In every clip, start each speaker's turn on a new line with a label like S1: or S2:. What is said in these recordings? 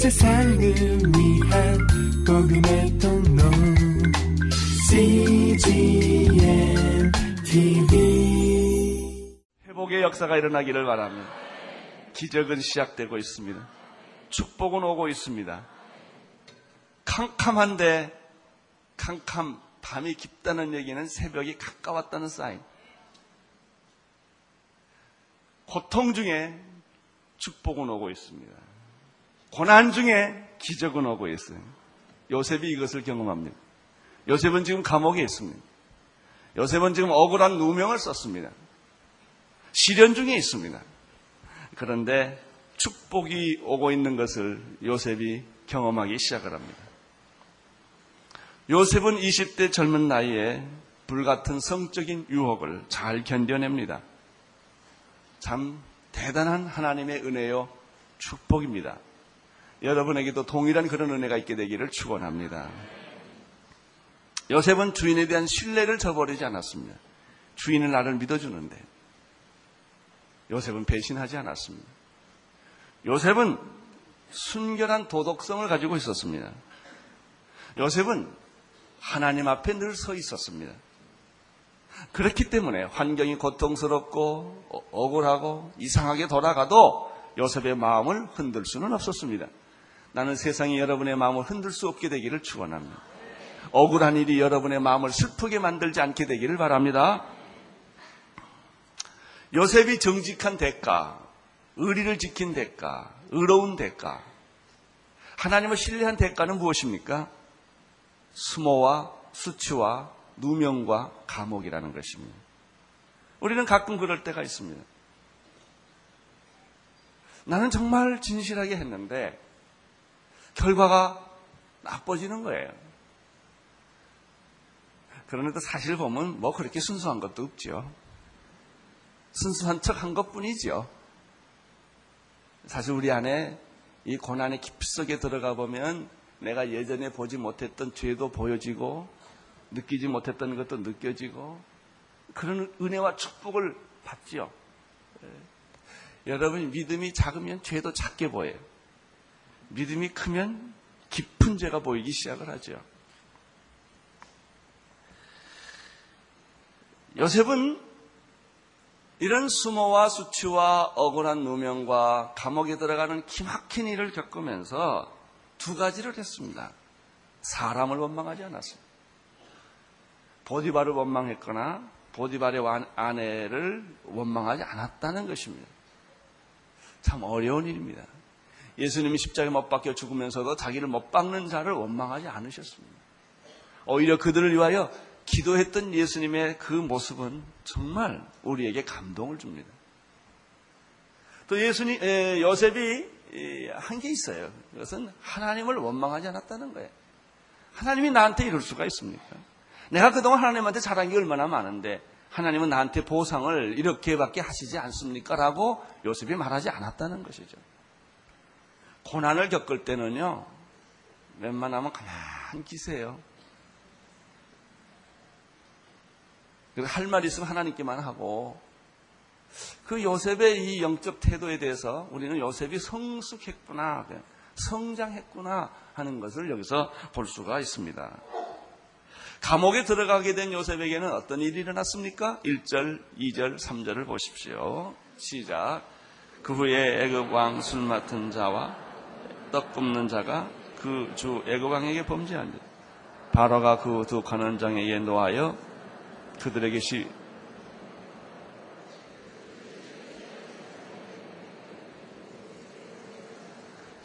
S1: 세상을 위한 복음의 통로 CGM TV
S2: 회복의 역사가 일어나기를 바랍니다. 기적은 시작되고 있습니다. 축복은 오고 있습니다. 캄캄한데 캄캄 밤이 깊다는 얘기는 새벽이 가까웠다는 사인. 고통 중에 축복은 오고 있습니다. 고난 중에 기적은 오고 있어요. 요셉이 이것을 경험합니다. 요셉은 지금 감옥에 있습니다. 요셉은 지금 억울한 누명을 썼습니다. 시련 중에 있습니다. 그런데 축복이 오고 있는 것을 요셉이 경험하기 시작을 합니다. 요셉은 20대 젊은 나이에 불같은 성적인 유혹을 잘 견뎌냅니다. 참 대단한 하나님의 은혜요 축복입니다. 여러분에게도 동일한 그런 은혜가 있게 되기를 축원합니다. 요셉은 주인에 대한 신뢰를 저버리지 않았습니다. 주인은 나를 믿어주는데 요셉은 배신하지 않았습니다. 요셉은 순결한 도덕성을 가지고 있었습니다. 요셉은 하나님 앞에 늘 서 있었습니다. 그렇기 때문에 환경이 고통스럽고 어, 억울하고 이상하게 돌아가도 요셉의 마음을 흔들 수는 없었습니다. 나는 세상이 여러분의 마음을 흔들 수 없게 되기를 축원합니다. 억울한 일이 여러분의 마음을 슬프게 만들지 않게 되기를 바랍니다. 요셉이 정직한 대가, 의리를 지킨 대가, 의로운 대가, 하나님을 신뢰한 대가는 무엇입니까? 수모와 수치와 누명과 감옥이라는 것입니다. 우리는 가끔 그럴 때가 있습니다. 나는 정말 진실하게 했는데 결과가 나빠지는 거예요. 그런데도 사실 보면 뭐 그렇게 순수한 것도 없죠. 순수한 척 한 것 뿐이죠. 사실 우리 안에 이 고난의 깊이 속에 들어가 보면 내가 예전에 보지 못했던 죄도 보여지고 느끼지 못했던 것도 느껴지고 그런 은혜와 축복을 받지요. 예. 여러분 믿음이 작으면 죄도 작게 보여요. 믿음이 크면 깊은 죄가 보이기 시작을 하죠. 요셉은 이런 수모와 수치와 억울한 누명과 감옥에 들어가는 기막힌 일을 겪으면서 두 가지를 했습니다. 사람을 원망하지 않았습니다. 보디바를 원망했거나 보디발의 아내를 원망하지 않았다는 것입니다. 참 어려운 일입니다. 예수님이 십자가에 못 박혀 죽으면서도 자기를 못 박는 자를 원망하지 않으셨습니다. 오히려 그들을 위하여 기도했던 예수님의 그 모습은 정말 우리에게 감동을 줍니다. 또 예수님, 에, 요셉이 한 게 있어요. 그것은 하나님을 원망하지 않았다는 거예요. 하나님이 나한테 이럴 수가 있습니까? 내가 그동안 하나님한테 잘한 게 얼마나 많은데 하나님은 나한테 보상을 이렇게밖에 하시지 않습니까? 라고 요셉이 말하지 않았다는 것이죠. 고난을 겪을 때는요, 웬만하면 가만히 기세요. 할 말 있으면 하나님께만 하고, 그 요셉의 이 영적 태도에 대해서 우리는 요셉이 성숙했구나, 성장했구나 하는 것을 여기서 볼 수가 있습니다. 감옥에 들어가게 된 요셉에게는 어떤 일이 일어났습니까? 1절, 2절, 3절을 보십시오. 시작. 그 후에 애굽 왕 술 맡은 자와 떡 굽는 자가 그 주 애굽 왕에게 범죄한 자. 바로가 그 두 관원장에게 놓아여 그들에게 시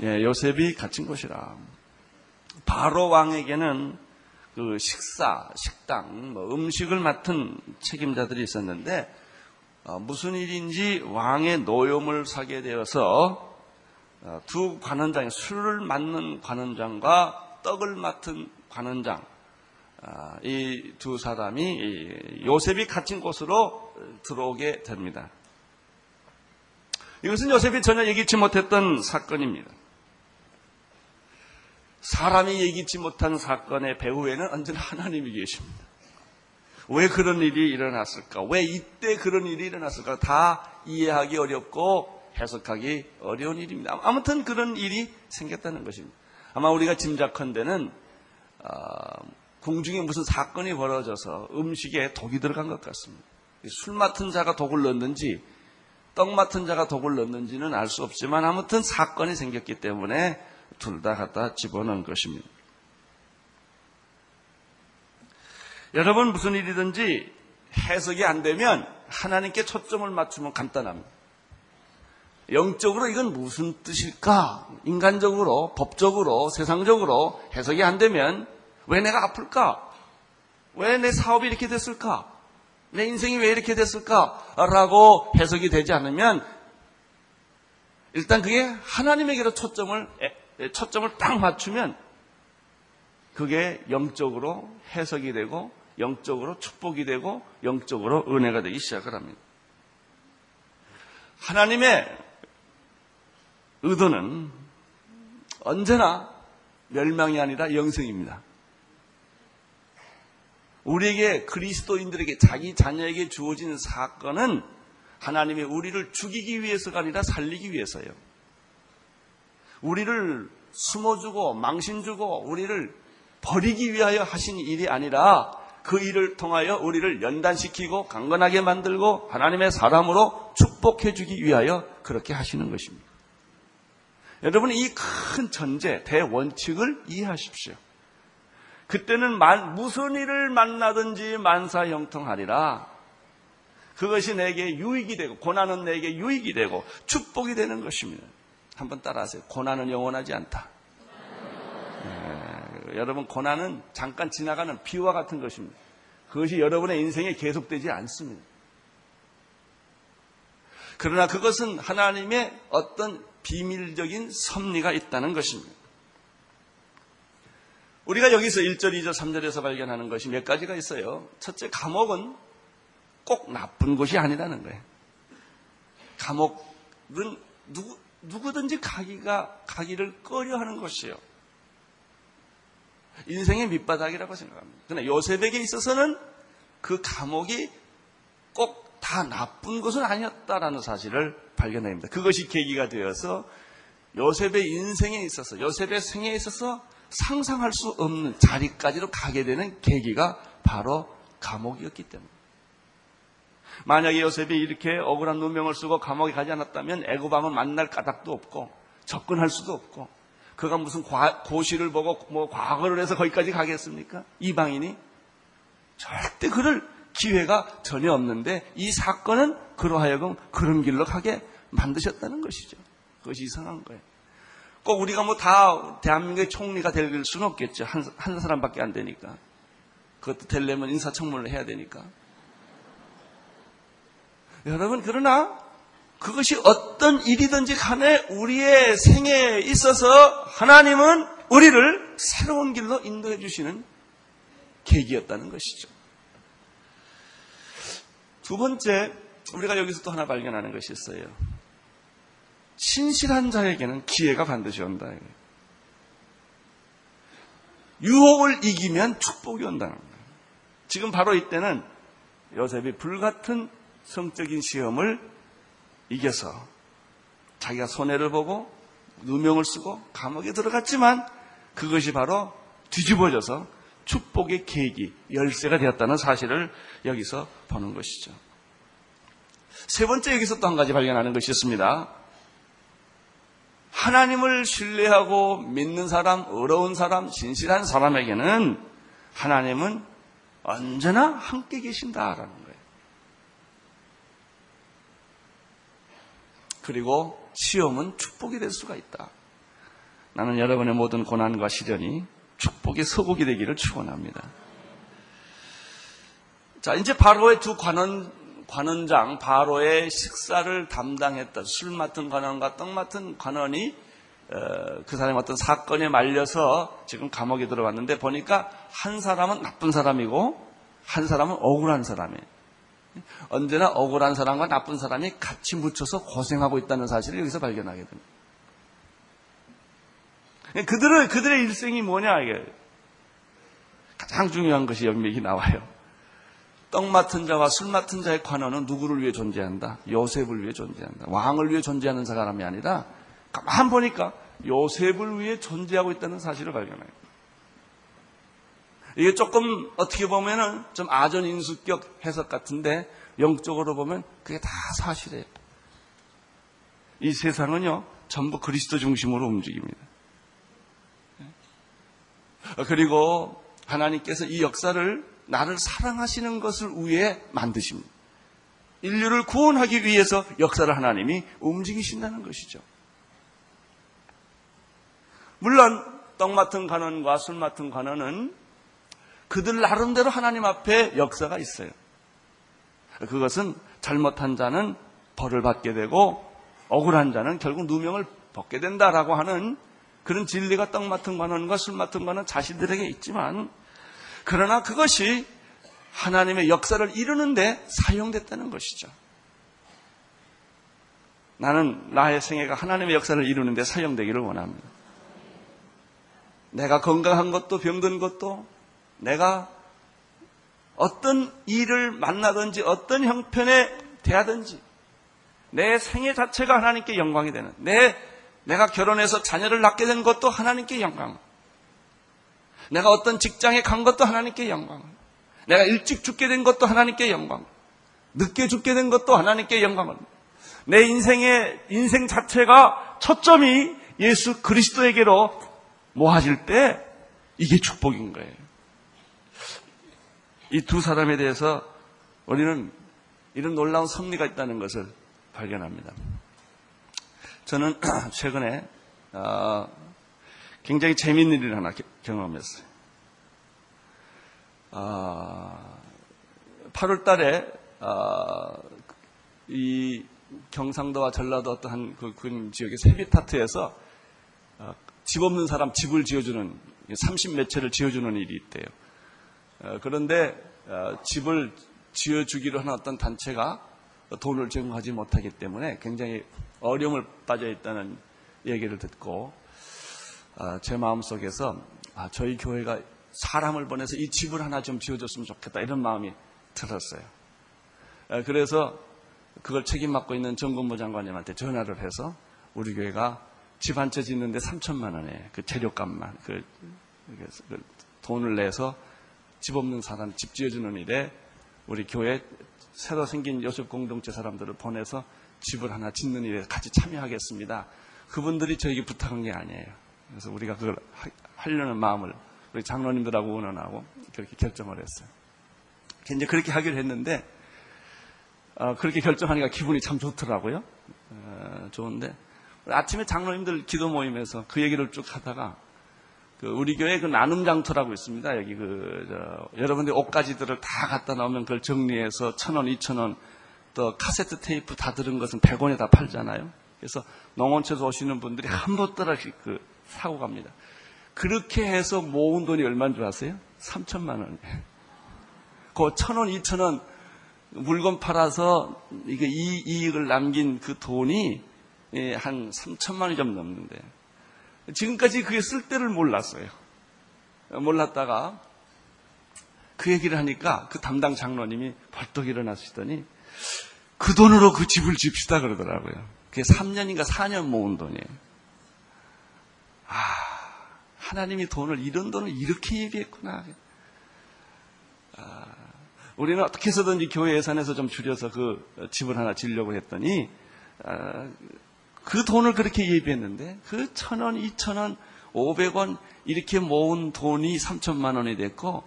S2: 예, 요셉이 갇힌 곳이라. 바로 왕에게는 그 식사, 식당, 뭐 음식을 맡은 책임자들이 있었는데 어, 무슨 일인지 왕의 노염을 사게 되어서 어, 두 관원장, 술을 맡는 관원장과 떡을 맡은 관원장, 어, 이두 사람이 요셉이 갇힌 곳으로 들어오게 됩니다. 이것은 요셉이 전혀 예기치 못했던 사건입니다. 사람이 예기치 못한 사건의 배후에는 언제나 하나님이 계십니다. 왜 그런 일이 일어났을까? 왜 이때 그런 일이 일어났을까? 다 이해하기 어렵고 해석하기 어려운 일입니다. 아무튼 그런 일이 생겼다는 것입니다. 아마 우리가 짐작컨대는 어, 궁중에 무슨 사건이 벌어져서 음식에 독이 들어간 것 같습니다. 술 맡은 자가 독을 넣는지 떡 맡은 자가 독을 넣는지는 알 수 없지만 아무튼 사건이 생겼기 때문에 둘 다 갖다 집어넣은 것입니다. 여러분 무슨 일이든지 해석이 안 되면 하나님께 초점을 맞추면 간단합니다. 영적으로 이건 무슨 뜻일까? 인간적으로, 법적으로, 세상적으로 해석이 안 되면 왜 내가 아플까? 왜 내 사업이 이렇게 됐을까? 내 인생이 왜 이렇게 됐을까? 라고 해석이 되지 않으면 일단 그게 하나님에게로 초점을, 초점을 딱 맞추면 그게 영적으로 해석이 되고 영적으로 축복이 되고 영적으로 은혜가 되기 시작을 합니다. 하나님의 의도는 언제나 멸망이 아니라 영생입니다. 우리에게 그리스도인들에게 자기 자녀에게 주어진 사건은 하나님이 우리를 죽이기 위해서가 아니라 살리기 위해서예요. 우리를 숨어주고 망신주고 우리를 버리기 위하여 하신 일이 아니라 그 일을 통하여 우리를 연단시키고 강건하게 만들고 하나님의 사람으로 축복해 주기 위하여 그렇게 하시는 것입니다. 여러분 이 큰 전제, 대원칙을 이해하십시오. 그때는 무슨 일을 만나든지 만사 형통하리라. 그것이 내게 유익이 되고 고난은 내게 유익이 되고 축복이 되는 것입니다. 한번 따라하세요. 고난은 영원하지 않다. 네, 여러분 고난은 잠깐 지나가는 비와 같은 것입니다. 그것이 여러분의 인생에 계속되지 않습니다. 그러나 그것은 하나님의 어떤 비밀적인 섭리가 있다는 것입니다. 우리가 여기서 1절, 2절, 3절에서 발견하는 것이 몇 가지가 있어요. 첫째, 감옥은 꼭 나쁜 곳이 아니라는 거예요. 감옥은 누구, 누구든지 가기가, 가기를 꺼려 하는 것이에요. 인생의 밑바닥이라고 생각합니다. 그러나 요셉에게 있어서는 그 감옥이 꼭 다 나쁜 것은 아니었다라는 사실을 발견합니다. 그것이 계기가 되어서 요셉의 인생에 있어서, 요셉의 생에 있어서 상상할 수 없는 자리까지로 가게 되는 계기가 바로 감옥이었기 때문에. 만약에 요셉이 이렇게 억울한 누명을 쓰고 감옥에 가지 않았다면 애고밤은 만날 까닭도 없고 접근할 수도 없고 그가 무슨 과, 고시를 보고 뭐 과거를 해서 거기까지 가겠습니까? 이방인이 절대 그럴 기회가 전혀 없는데 이 사건은 그로 하여금 그런 길로 가게 만드셨다는 것이죠. 그것이 이상한 거예요. 꼭 우리가 뭐 다 대한민국의 총리가 될 수는 없겠죠. 한, 한 사람밖에 안 되니까. 그것도 되려면 인사청문을 해야 되니까. 여러분, 그러나 그것이 어떤 일이든지 간에 우리의 생애에 있어서 하나님은 우리를 새로운 길로 인도해 주시는 계기였다는 것이죠. 두 번째, 우리가 여기서 또 하나 발견하는 것이 있어요. 신실한 자에게는 기회가 반드시 온다. 유혹을 이기면 축복이 온다는 거예요. 지금 바로 이때는 요셉이 불같은 성적인 시험을 이겨서 자기가 손해를 보고 누명을 쓰고 감옥에 들어갔지만 그것이 바로 뒤집어져서 축복의 계기, 열쇠가 되었다는 사실을 여기서 보는 것이죠. 세 번째 여기서 또 한 가지 발견하는 것이 있습니다. 하나님을 신뢰하고 믿는 사람, 어려운 사람, 진실한 사람에게는 하나님은 언제나 함께 계신다라는 거예요. 그리고 시험은 축복이 될 수가 있다. 나는 여러분의 모든 고난과 시련이 축복의 서곡이 되기를 축원합니다. 자, 이제 바로의 두 관원 관원장 바로의 식사를 담당했던 술 맡은 관원과 떡 맡은 관원이 어, 그 사람이 어떤 사건에 말려서 지금 감옥에 들어왔는데 보니까 한 사람은 나쁜 사람이고 한 사람은 억울한 사람이에요. 언제나 억울한 사람과 나쁜 사람이 같이 묻혀서 고생하고 있다는 사실을 여기서 발견하게 됩니다. 그들의, 그들의 일생이 뭐냐, 이게. 가장 중요한 것이 여기 나와요. 떡 맡은 자와 술 맡은 자의 관원은 누구를 위해 존재한다? 요셉을 위해 존재한다. 왕을 위해 존재하는 사람이 아니라 가만 보니까 요셉을 위해 존재하고 있다는 사실을 발견해요. 이게 조금 어떻게 보면은 좀 아전인수격 해석 같은데 영적으로 보면 그게 다 사실이에요. 이 세상은요 전부 그리스도 중심으로 움직입니다. 그리고 하나님께서 이 역사를 나를 사랑하시는 것을 위해 만드십니다. 인류를 구원하기 위해서 역사를 하나님이 움직이신다는 것이죠. 물론 떡 맡은 관원과 술 맡은 관원은 그들 나름대로 하나님 앞에 역사가 있어요. 그것은 잘못한 자는 벌을 받게 되고 억울한 자는 결국 누명을 벗게 된다라고 하는 그런 진리가 떡 맡은 관원과 술 맡은 관원 자신들에게 있지만 그러나 그것이 하나님의 역사를 이루는데 사용됐다는 것이죠. 나는 나의 생애가 하나님의 역사를 이루는데 사용되기를 원합니다. 내가 건강한 것도 병든 것도 내가 어떤 일을 만나든지 어떤 형편에 대하든지 내 생애 자체가 하나님께 영광이 되는 내 내가 결혼해서 자녀를 낳게 된 것도 하나님께 영광. 내가 어떤 직장에 간 것도 하나님께 영광. 내가 일찍 죽게 된 것도 하나님께 영광. 늦게 죽게 된 것도 하나님께 영광을. 내 인생의 인생 자체가 초점이 예수 그리스도에게로 모아질 때 이게 축복인 거예요. 이 두 사람에 대해서 우리는 이런 놀라운 섭리가 있다는 것을 발견합니다. 저는 최근에 어, 굉장히 재미있는 일을 하나 경험했어요. 8월 달에 어, 이 경상도와 전라도 어떠한 그, 그 지역의 세비타트에서 어, 집 없는 사람 집을 지어주는 30몇 채를 지어주는 일이 있대요. 그런데 집을 지어주기로 하는 어떤 단체가 돈을 제공하지 못하기 때문에 굉장히 어려움을 빠져 있다는 얘기를 듣고 아, 제 마음속에서 아, 저희 교회가 사람을 보내서 이 집을 하나 좀 지어줬으면 좋겠다 이런 마음이 들었어요. 아, 그래서 그걸 책임 맡고 있는 정건부 장관님한테 전화를 해서 우리 교회가 집 한 채 짓는데 3천만 원에 그 재료값만 그, 그 돈을 내서 집 없는 사람 집 지어주는 일에 우리 교회 새로 생긴 요셉 공동체 사람들을 보내서 집을 하나 짓는 일에 같이 참여하겠습니다. 그분들이 저에게 부탁한 게 아니에요. 그래서 우리가 그걸 하려는 마음을 우리 장로님들하고 원언하고 그렇게 결정을 했어요. 이제 그렇게 하기로 했는데 어, 그렇게 결정하니까 기분이 참 좋더라고요. 어, 좋은데 아침에 장로님들 기도 모임에서 그 얘기를 쭉 하다가 그 우리 교회 그 나눔 장터라고 있습니다. 여기 그 여러분들 옷가지들을 다 갖다 놓으면 그걸 정리해서 천 원, 이천 원, 또 카세트 테이프 다 들은 것은 100원에 다 팔잖아요. 그래서 농어촌에서 오시는 분들이 한 보따리씩 그 사고 갑니다. 그렇게 해서 모은 돈이 얼마인 줄 아세요? 3천만 원. 그 천 원, 이천 원 물건 팔아서 이게 이 이익을 남긴 그 돈이 예, 한 3천만 원이 좀 넘는데 지금까지 그게 쓸 데를 몰랐어요. 몰랐다가 그 얘기를 하니까 그 담당 장로님이 벌떡 일어나시더니 그 돈으로 그 집을 집시다 그러더라고요. 그게 3년인가 4년 모은 돈이에요. 아, 하나님이 돈을, 이런 돈을 이렇게 얘기했구나. 아, 우리는 어떻게 해서든지 교회 예산에서 좀 줄여서 그 집을 하나 지려고 했더니, 아, 그 돈을 그렇게 예비했는데, 그 천 원, 이천 원, 오백 원, 이렇게 모은 돈이 삼천만 원이 됐고,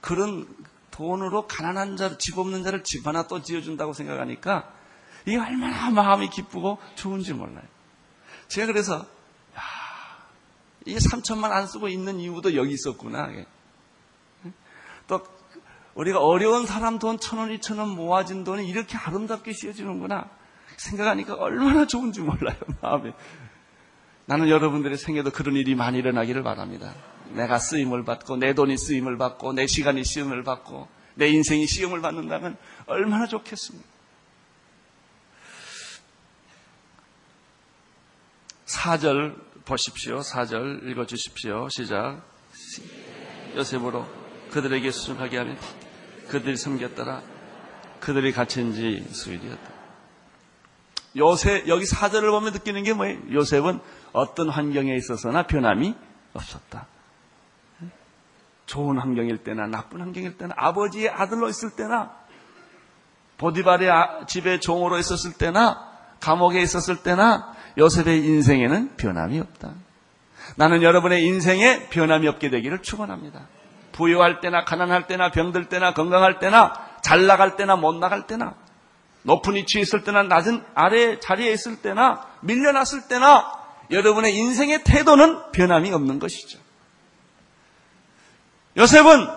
S2: 그런 돈으로 가난한 자를, 집 없는 자를 집 하나 또 지어준다고 생각하니까 이게 얼마나 마음이 기쁘고 좋은지 몰라요. 제가 그래서, 야, 이게 3천만 안 쓰고 있는 이유도 여기 있었구나. 또, 우리가 어려운 사람 돈 천 원, 이천 원 모아진 돈이 이렇게 아름답게 씌어지는구나. 생각하니까 얼마나 좋은지 몰라요, 마음이. 나는 여러분들의 생에도 그런 일이 많이 일어나기를 바랍니다. 내가 쓰임을 받고 내 돈이 쓰임을 받고 내 시간이 시험을 받고 내 인생이 시험을 받는다면 얼마나 좋겠습니까? 사절 보십시오. 사절 읽어 주십시오. 시작. 요셉으로 그들에게 수줍하게 하면 그들이 섬겼더라. 그들이 갇힌 지 수일이었다. 요셉, 여기 사절을 보면 느끼는 게 뭐예요? 요셉은 어떤 환경에 있어서나 변함이 없었다. 좋은 환경일 때나 나쁜 환경일 때나 아버지의 아들로 있을 때나 보디발의 아, 집에 종으로 있었을 때나 감옥에 있었을 때나 요셉의 인생에는 변함이 없다. 나는 여러분의 인생에 변함이 없게 되기를 축원합니다. 부유할 때나 가난할 때나 병들 때나 건강할 때나 잘 나갈 때나 못 나갈 때나 높은 위치에 있을 때나 낮은 아래 자리에 있을 때나 밀려났을 때나 여러분의 인생의 태도는 변함이 없는 것이죠. 요셉은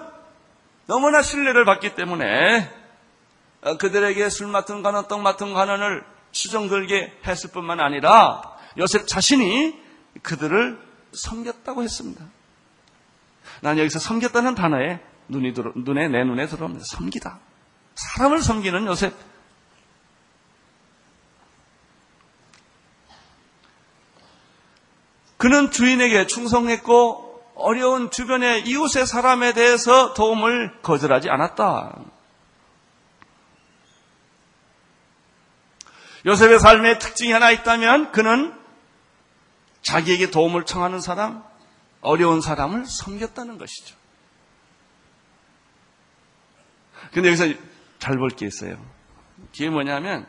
S2: 너무나 신뢰를 받기 때문에 어, 그들에게 술 맡은 관원, 떡 맡은 관원을 수정 들게 했을 뿐만 아니라 요셉 자신이 그들을 섬겼다고 했습니다. 난 여기서 섬겼다는 단어에 눈이 들어, 눈에, 내 눈에 들어옵니다. 섬기다. 사람을 섬기는 요셉. 그는 주인에게 충성했고 어려운 주변의 이웃의 사람에 대해서 도움을 거절하지 않았다. 요셉의 삶의 특징이 하나 있다면 그는 자기에게 도움을 청하는 사람, 어려운 사람을 섬겼다는 것이죠. 근데 여기서 잘 볼 게 있어요. 그게 뭐냐면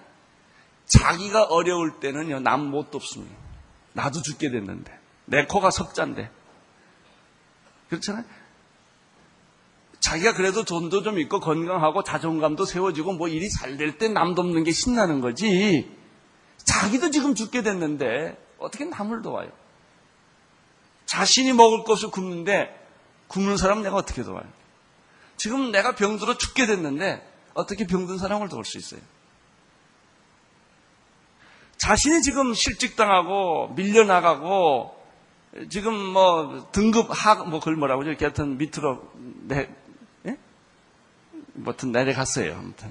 S2: 자기가 어려울 때는요, 남 못 돕습니다. 나도 죽게 됐는데. 내 코가 석잔데. 그렇잖아요? 자기가 그래도 돈도 좀 있고 건강하고 자존감도 세워지고 뭐 일이 잘 될 때 남 돕는 게 신나는 거지. 자기도 지금 죽게 됐는데 어떻게 남을 도와요? 자신이 먹을 것을 굶는데 굶는 사람 내가 어떻게 도와요? 지금 내가 병들어 죽게 됐는데 어떻게 병든 사람을 도울 수 있어요? 자신이 지금 실직당하고 밀려나가고 지금 뭐 등급 하, 뭐 그걸 뭐라고 하죠? 하여튼 밑으로 내, 예? 뭐튼 내려갔어요. 아무튼.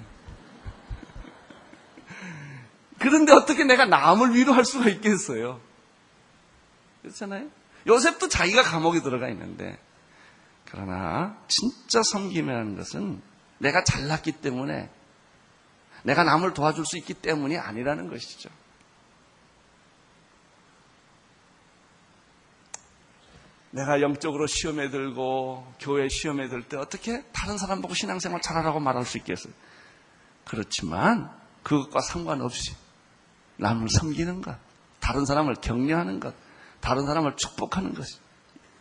S2: 그런데 어떻게 내가 남을 위로할 수가 있겠어요? 그렇잖아요? 요셉도 자기가 감옥에 들어가 있는데, 그러나 진짜 섬김이라는 것은 내가 잘났기 때문에 내가 남을 도와줄 수 있기 때문이 아니라는 것이죠. 내가 영적으로 시험에 들고 교회 시험에 들 때 어떻게 다른 사람 보고 신앙생활 잘하라고 말할 수 있겠어요? 그렇지만 그것과 상관없이 남을 섬기는 것, 다른 사람을 격려하는 것, 다른 사람을 축복하는 것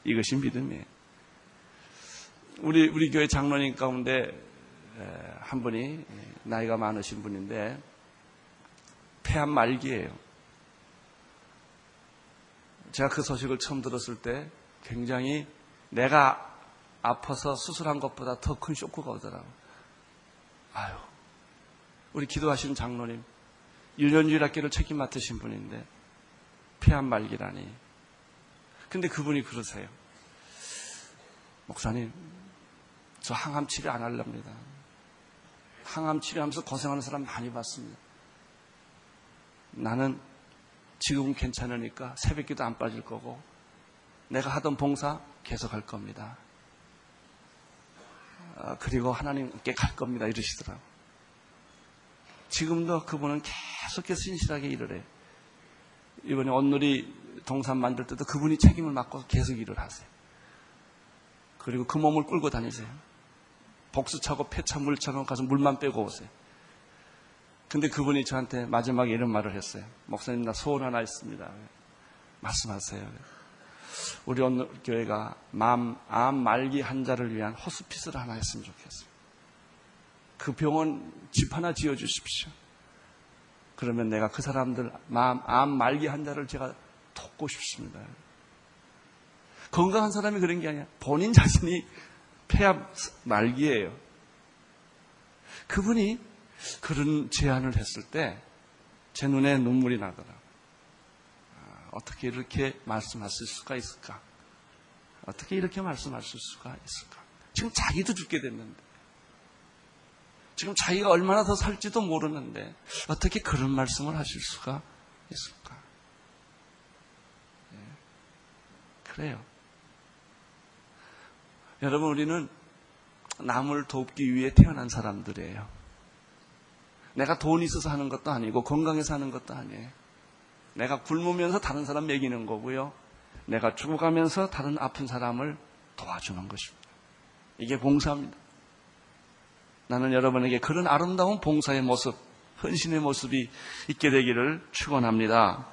S2: 이것이 믿음이에요. 우리 우리 교회 장로님 가운데 한 분이 나이가 많으신 분인데 폐암 말기예요. 제가 그 소식을 처음 들었을 때 굉장히 내가 아파서 수술한 것보다 더 큰 쇼크가 오더라고. 아유, 우리 기도하시는 장로님, 유년주일학교를 책임 맡으신 분인데 폐암 말기라니. 근데 그분이 그러세요. 목사님, 저 항암 치료 안 할랍니다. 항암 치료하면서 고생하는 사람 많이 봤습니다. 나는 지금은 괜찮으니까 새벽 기도 안 빠질 거고 내가 하던 봉사 계속 할 겁니다. 아, 그리고 하나님께 갈 겁니다. 이러시더라고. 지금도 그분은 계속해서 신실하게 일을 해요. 이번에 온누리 동산 만들 때도 그분이 책임을 맡고 계속 일을 하세요. 그리고 그 몸을 끌고 다니세요. 복수 차고 폐차 물 차고 가서 물만 빼고 오세요. 근데 그분이 저한테 마지막에 이런 말을 했어요. 목사님 나 소원 하나 있습니다. 말씀하세요. 우리 오늘 교회가 암, 암 말기 환자를 위한 호스피스를 하나 했으면 좋겠어요. 그 병원 집 하나 지어 주십시오. 그러면 내가 그 사람들 암, 암 말기 환자를 제가 돕고 싶습니다. 건강한 사람이 그런 게 아니야. 본인 자신이 폐암 말기예요. 그분이 그런 제안을 했을 때 제 눈에 눈물이 나더라. 어떻게 이렇게 말씀하실 수가 있을까? 어떻게 이렇게 말씀하실 수가 있을까? 지금 자기도 죽게 됐는데. 지금 자기가 얼마나 더 살지도 모르는데 어떻게 그런 말씀을 하실 수가 있을까? 네. 그래요. 여러분 우리는 남을 돕기 위해 태어난 사람들이에요. 내가 돈이 있어서 하는 것도 아니고 건강해서 하는 것도 아니에요. 내가 굶으면서 다른 사람 먹이는 거고요. 내가 죽어가면서 다른 아픈 사람을 도와주는 것입니다. 이게 봉사입니다. 나는 여러분에게 그런 아름다운 봉사의 모습, 헌신의 모습이 있게 되기를 축원합니다.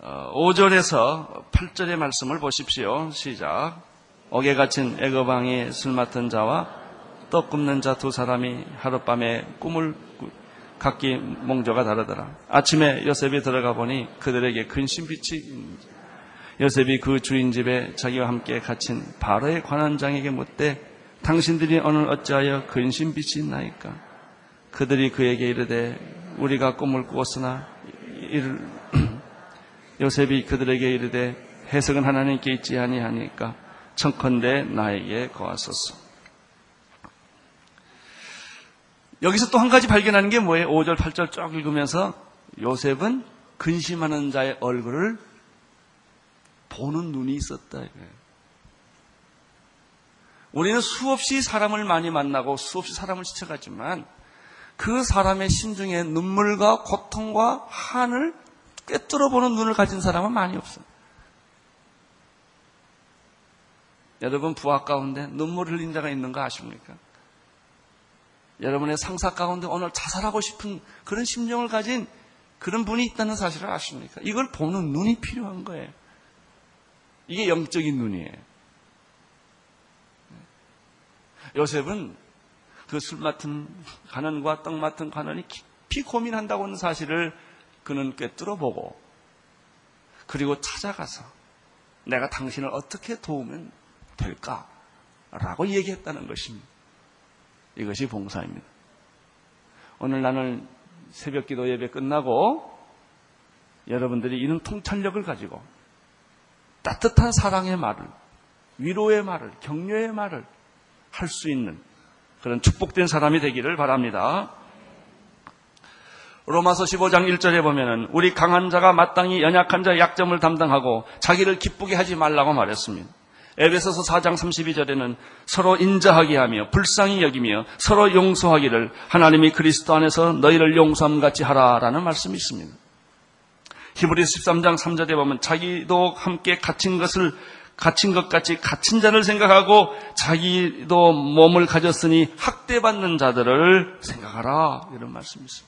S2: 5절에서 8절의 말씀을 보십시오. 시작. 옥에 갇힌 애거방에 술 맡은 자와 떡 굽는 자 두 사람이 하룻밤에 꿈을 각기 몽조가 다르더라. 아침에 요셉이 들어가 보니 그들에게 근 신빛이 요셉이 그 주인 집에 자기와 함께 갇힌 바로의 관원장에게 묻되 당신들이 오늘 어찌하여 근신빛이 있나이까? 그들이 그에게 이르되 우리가 꿈을 꾸었으나 이를 요셉이 그들에게 이르되 해석은 하나님께 있지 아니하니까 청컨대 나에게 거하소서. 여기서 또 한 가지 발견하는 게 뭐예요? 5절, 8절 쭉 읽으면서 요셉은 근심하는 자의 얼굴을 보는 눈이 있었다. 우리는 수없이 사람을 많이 만나고 수없이 사람을 지쳐가지만 그 사람의 심중에 눈물과 고통과 한을 꿰뚫어 보는 눈을 가진 사람은 많이 없어요. 여러분 부하 가운데 눈물 흘린 자가 있는 거 아십니까? 여러분의 상사 가운데 오늘 자살하고 싶은 그런 심정을 가진 그런 분이 있다는 사실을 아십니까? 이걸 보는 눈이 필요한 거예요. 이게 영적인 눈이에요. 요셉은 그 술 맡은 가난과 떡 맡은 가난이 깊이 고민한다고 하는 사실을 그는 꿰뚫어 보고 그리고 찾아가서 내가 당신을 어떻게 도우면 될까라고 얘기했다는 것입니다. 이것이 봉사입니다. 오늘 나는 새벽 기도 예배 끝나고 여러분들이 이런 통찰력을 가지고 따뜻한 사랑의 말을, 위로의 말을, 격려의 말을 할 수 있는 그런 축복된 사람이 되기를 바랍니다. 로마서 15장 1절에 보면은 우리 강한 자가 마땅히 연약한 자의 약점을 담당하고 자기를 기쁘게 하지 말라고 말했습니다. 에베소서 4장 32절에는 서로 인자하게 하며 불쌍히 여기며 서로 용서하기를 하나님이 그리스도 안에서 너희를 용서함 같이 하라라는 말씀이 있습니다. 히브리서 13장 3절에 보면 자기도 함께 갇힌 것을 갇힌 것 같이 갇힌 자를 생각하고 자기도 몸을 가졌으니 학대받는 자들을 생각하라 이런 말씀이 있습니다.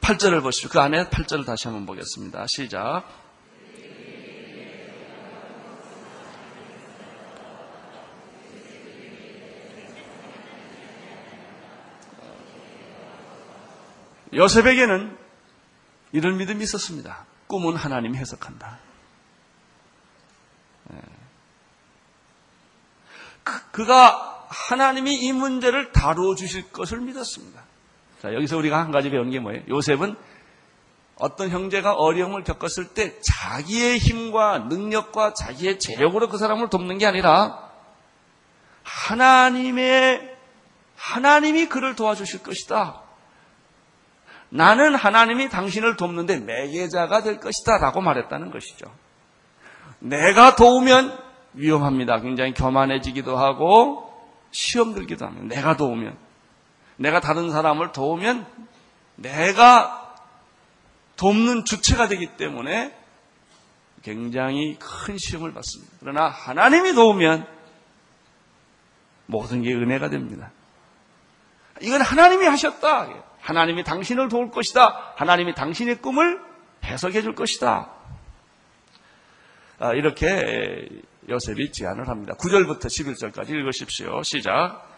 S2: 8절을 보시죠. 그 안에 8절을 다시 한번 보겠습니다. 시작. 요셉에게는 이런 믿음이 있었습니다. 꿈은 하나님이 해석한다. 네. 그, 그가 하나님이 이 문제를 다루어 주실 것을 믿었습니다. 자, 여기서 우리가 한 가지 배우는 게 뭐예요? 요셉은 어떤 형제가 어려움을 겪었을 때 자기의 힘과 능력과 자기의 재력으로 그 사람을 돕는 게 아니라 하나님의 하나님이 그를 도와주실 것이다. 나는 하나님이 당신을 돕는데 매개자가 될 것이다. 라고 말했다는 것이죠. 내가 도우면 위험합니다. 굉장히 교만해지기도 하고 시험 들기도 합니다. 내가 도우면. 내가 다른 사람을 도우면 내가 돕는 주체가 되기 때문에 굉장히 큰 시험을 받습니다. 그러나 하나님이 도우면 모든 게 은혜가 됩니다. 이건 하나님이 하셨다. 하나님이 당신을 도울 것이다. 하나님이 당신의 꿈을 해석해 줄 것이다. 아, 이렇게 요셉이 제안을 합니다. 9절부터 11절까지 읽으십시오. 시작.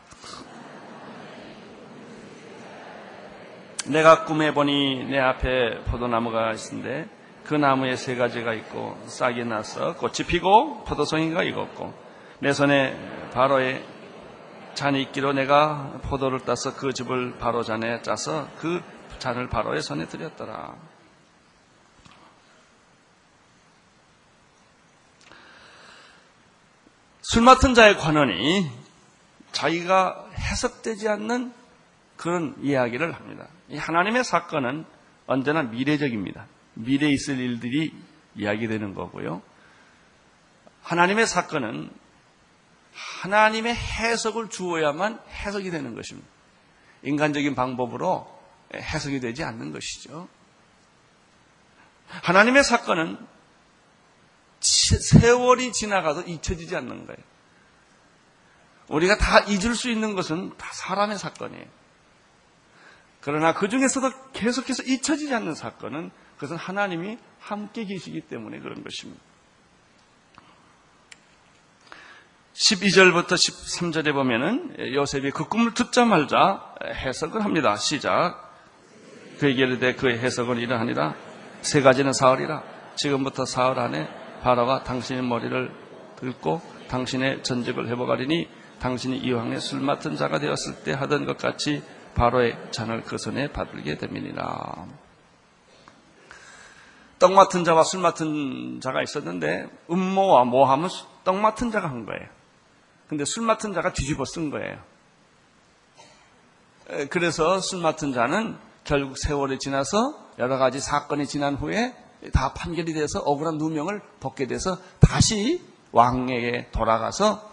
S2: 내가 꿈에 보니 내 앞에 포도나무가 있는데 그 나무에 세 가지가 있고 싹이 나서 꽃이 피고 포도송이가 익었고 내 손에 바로의 잔이 있기로 내가 포도를 따서 그 즙을 바로 잔에 짜서 그 잔을 바로의 손에 드렸더라. 술 맡은 자의 관원이 자기가 해석되지 않는 그런 이야기를 합니다. 하나님의 사건은 언제나 미래적입니다. 미래에 있을 일들이 이야기되는 거고요. 하나님의 사건은 하나님의 해석을 주어야만 해석이 되는 것입니다. 인간적인 방법으로 해석이 되지 않는 것이죠. 하나님의 사건은 세월이 지나가도 잊혀지지 않는 거예요. 우리가 다 잊을 수 있는 것은 다 사람의 사건이에요. 그러나 그 중에서도 계속해서 잊혀지지 않는 사건은 그것은 하나님이 함께 계시기 때문에 그런 것입니다. 12절부터 13절에 보면은 요셉이 그 꿈을 듣자말자 해석을 합니다. 시작. 그에게 이르되 그의 해석은 이러하니라. 세 가지는 사흘이라. 지금부터 사흘 안에 바라가 당신의 머리를 긁고 당신의 전직을 회복하리니 당신이 이왕에 술 맡은 자가 되었을 때 하던 것 같이 바로의 잔을 그 손에 받들게 됨이니라. 떡 맡은 자와 술 맡은 자가 있었는데 음모와 모함은 떡 맡은 자가 한 거예요. 근데 술 맡은 자가 뒤집어 쓴 거예요. 그래서 술 맡은 자는 결국 세월이 지나서 여러 가지 사건이 지난 후에 다 판결이 돼서 억울한 누명을 벗게 돼서 다시 왕에게 돌아가서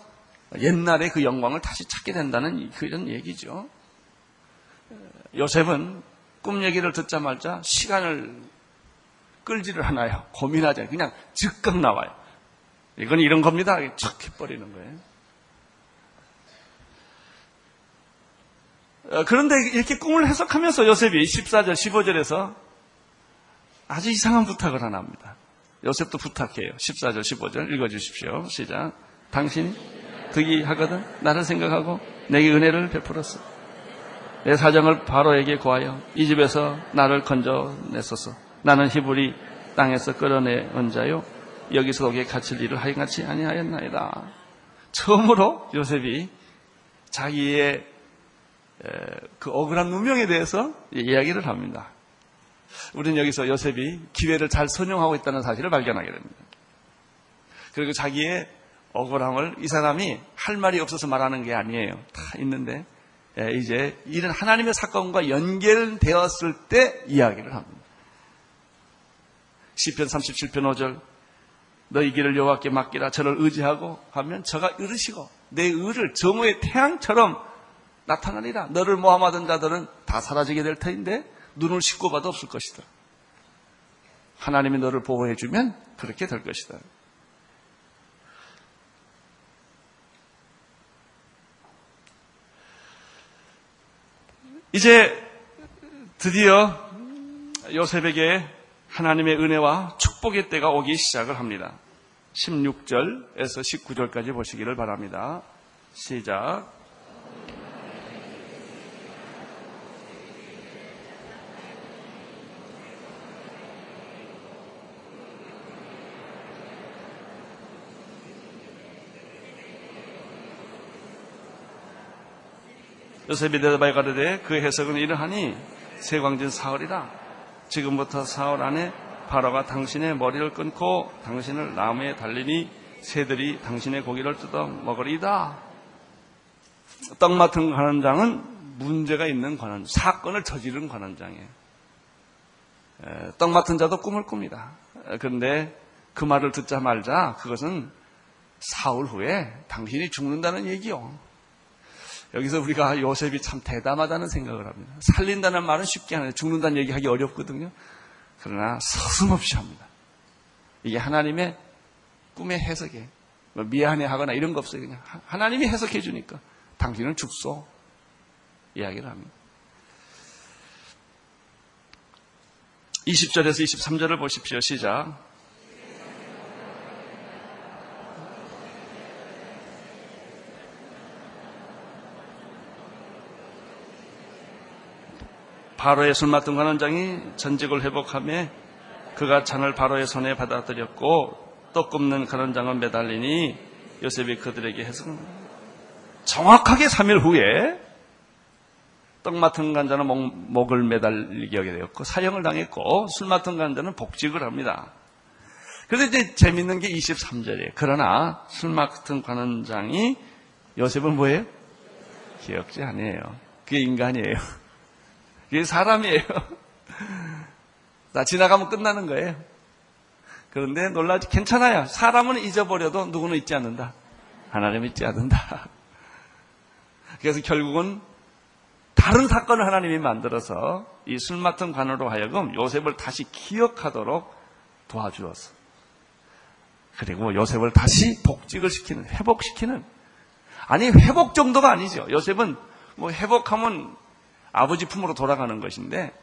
S2: 옛날의 그 영광을 다시 찾게 된다는 그런 얘기죠. 요셉은 꿈 얘기를 듣자마자 시간을 끌지를 않아요. 고민하지 않아요. 그냥 즉각 나와요. 이건 이런 겁니다. 척 해버리는 거예요. 어, 그런데 이렇게 꿈을 해석하면서 요셉이 14절, 15절에서 아주 이상한 부탁을 하나 합니다. 요셉도 부탁해요. 14절, 15절 읽어주십시오. 시작. 당신이 득이 하거든 나를 생각하고 내게 은혜를 베풀었어. 내 사정을 바로에게 구하여 이 집에서 나를 건져냈었어. 나는 히브리 땅에서 끌어내은 자요. 여기서 오게 갇힐 일을 하여같이 아니하였나이다. 처음으로 요셉이 자기의 그 억울한 누명에 대해서 이야기를 합니다. 우리는 여기서 요셉이 기회를 잘 선용하고 있다는 사실을 발견하게 됩니다. 그리고 자기의 억울함을 이 사람이 할 말이 없어서 말하는 게 아니에요. 다 있는데 이제 이런 하나님의 사건과 연결되었을 때 이야기를 합니다. 시편 37편 5절 너희 길을 여호와께 맡기라 저를 의지하고 하면 저가 이르시고 내 의를 정오의 태양처럼 나타나리라. 너를 모함하던 자들은 다 사라지게 될 터인데 눈을 씻고 봐도 없을 것이다. 하나님이 너를 보호해주면 그렇게 될 것이다. 이제 드디어 요셉에게 하나님의 은혜와 축복의 때가 오기 시작을 합니다. 16절에서 19절까지 보시기를 바랍니다. 시작. 요셉이 대답하여 가르되 그 해석은 이러하니 세광진 사흘이라 지금부터 사흘 안에 바로가 당신의 머리를 끊고 당신을 나무에 달리니 새들이 당신의 고기를 뜯어 먹으리다. 떡 맡은 관원장은 문제가 있는 관원, 사건을 저지른 관원장이에요. 떡 맡은 자도 꿈을 꿉니다. 그런데 그 말을 듣자 말자 그것은 사흘 후에 당신이 죽는다는 얘기요. 여기서 우리가 요셉이 참 대담하다는 생각을 합니다. 살린다는 말은 쉽게 하는데 죽는다는 얘기하기 어렵거든요. 그러나 서슴없이 합니다. 이게 하나님의 꿈의 해석에 뭐 미안해 하거나 이런 거 없어요. 그냥 하나님이 해석해 주니까 당신은 죽소 이야기를 합니다. 20절에서 23절을 보십시오. 시작. 바로의 술 맡은 관원장이 전직을 회복하며 그가 잔을 바로의 손에 받아들였고 떡 굽는 관원장은 매달리니 요셉이 그들에게 해서 정확하게 3일 후에 떡 맡은 간자는 목, 을 매달리게 되었고 사형을 당했고 술 맡은 간자는 복직을 합니다. 그래서 이제 재밌는 게 23절이에요. 그러나 술 맡은 관원장이 요셉은 뭐예요? 기억지 아니에요. 그게 인간이에요. 이게 사람이에요. 나 지나가면 끝나는 거예요. 그런데 놀라지 괜찮아요. 사람은 잊어버려도 누구는 잊지 않는다. 하나님 잊지 않는다. 그래서 결국은 다른 사건을 하나님이 만들어서 이 술 맡은 관으로 하여금 요셉을 다시 기억하도록 도와주었어. 그리고 요셉을 다시 복직을 시키는, 회복시키는. 아니, 회복 정도가 아니죠. 요셉은 뭐 회복하면 아버지 품으로 돌아가는 것인데,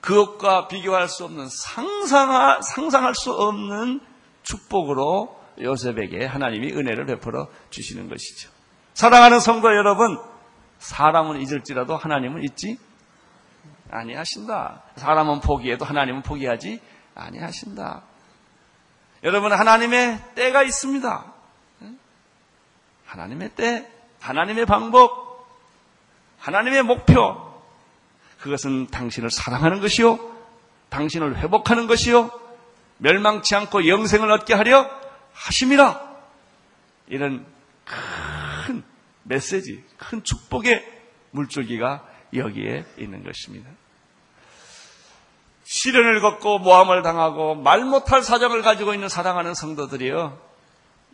S2: 그것과 비교할 수 없는 상상할, 상상할 수 없는 축복으로 요셉에게 하나님이 은혜를 베풀어 주시는 것이죠. 사랑하는 성도 여러분, 사람은 잊을지라도 하나님은 잊지 아니하신다. 사람은 포기해도 하나님은 포기하지 아니하신다. 여러분 하나님의 때가 있습니다. 하나님의 때, 하나님의 방법, 하나님의 목표. 그것은 당신을 사랑하는 것이요, 당신을 회복하는 것이요, 멸망치 않고 영생을 얻게 하려 하심이라. 이런 큰 메시지, 큰 축복의 물줄기가 여기에 있는 것입니다. 시련을 겪고 모함을 당하고 말 못할 사정을 가지고 있는 사랑하는 성도들이요.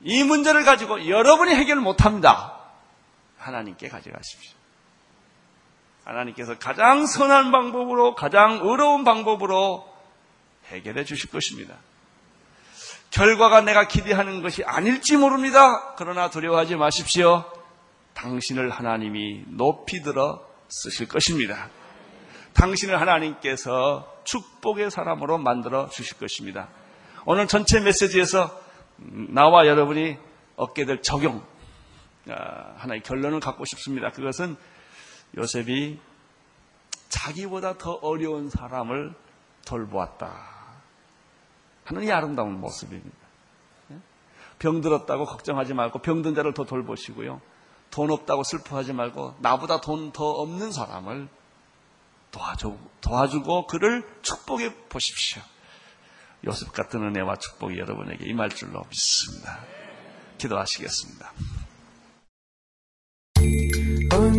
S2: 이 문제를 가지고 여러분이 해결 못합니다. 하나님께 가져가십시오. 하나님께서 가장 선한 방법으로, 가장 어려운 방법으로 해결해 주실 것입니다. 결과가 내가 기대하는 것이 아닐지 모릅니다. 그러나 두려워하지 마십시오. 당신을 하나님이 높이 들어 쓰실 것입니다. 당신을 하나님께서 축복의 사람으로 만들어 주실 것입니다. 오늘 전체 메시지에서 나와 여러분이 얻게 될 적용, 아, 하나의 결론을 갖고 싶습니다. 그것은 요셉이 자기보다 더 어려운 사람을 돌보았다. 하는 이 아름다운 모습입니다. 병들었다고 걱정하지 말고 병든 자를 더 돌보시고요. 돈 없다고 슬퍼하지 말고 나보다 돈 더 없는 사람을 도와주, 도와주고 그를 축복해 보십시오. 요셉 같은 은혜와 축복이 여러분에게 임할 줄로 믿습니다. 기도하시겠습니다.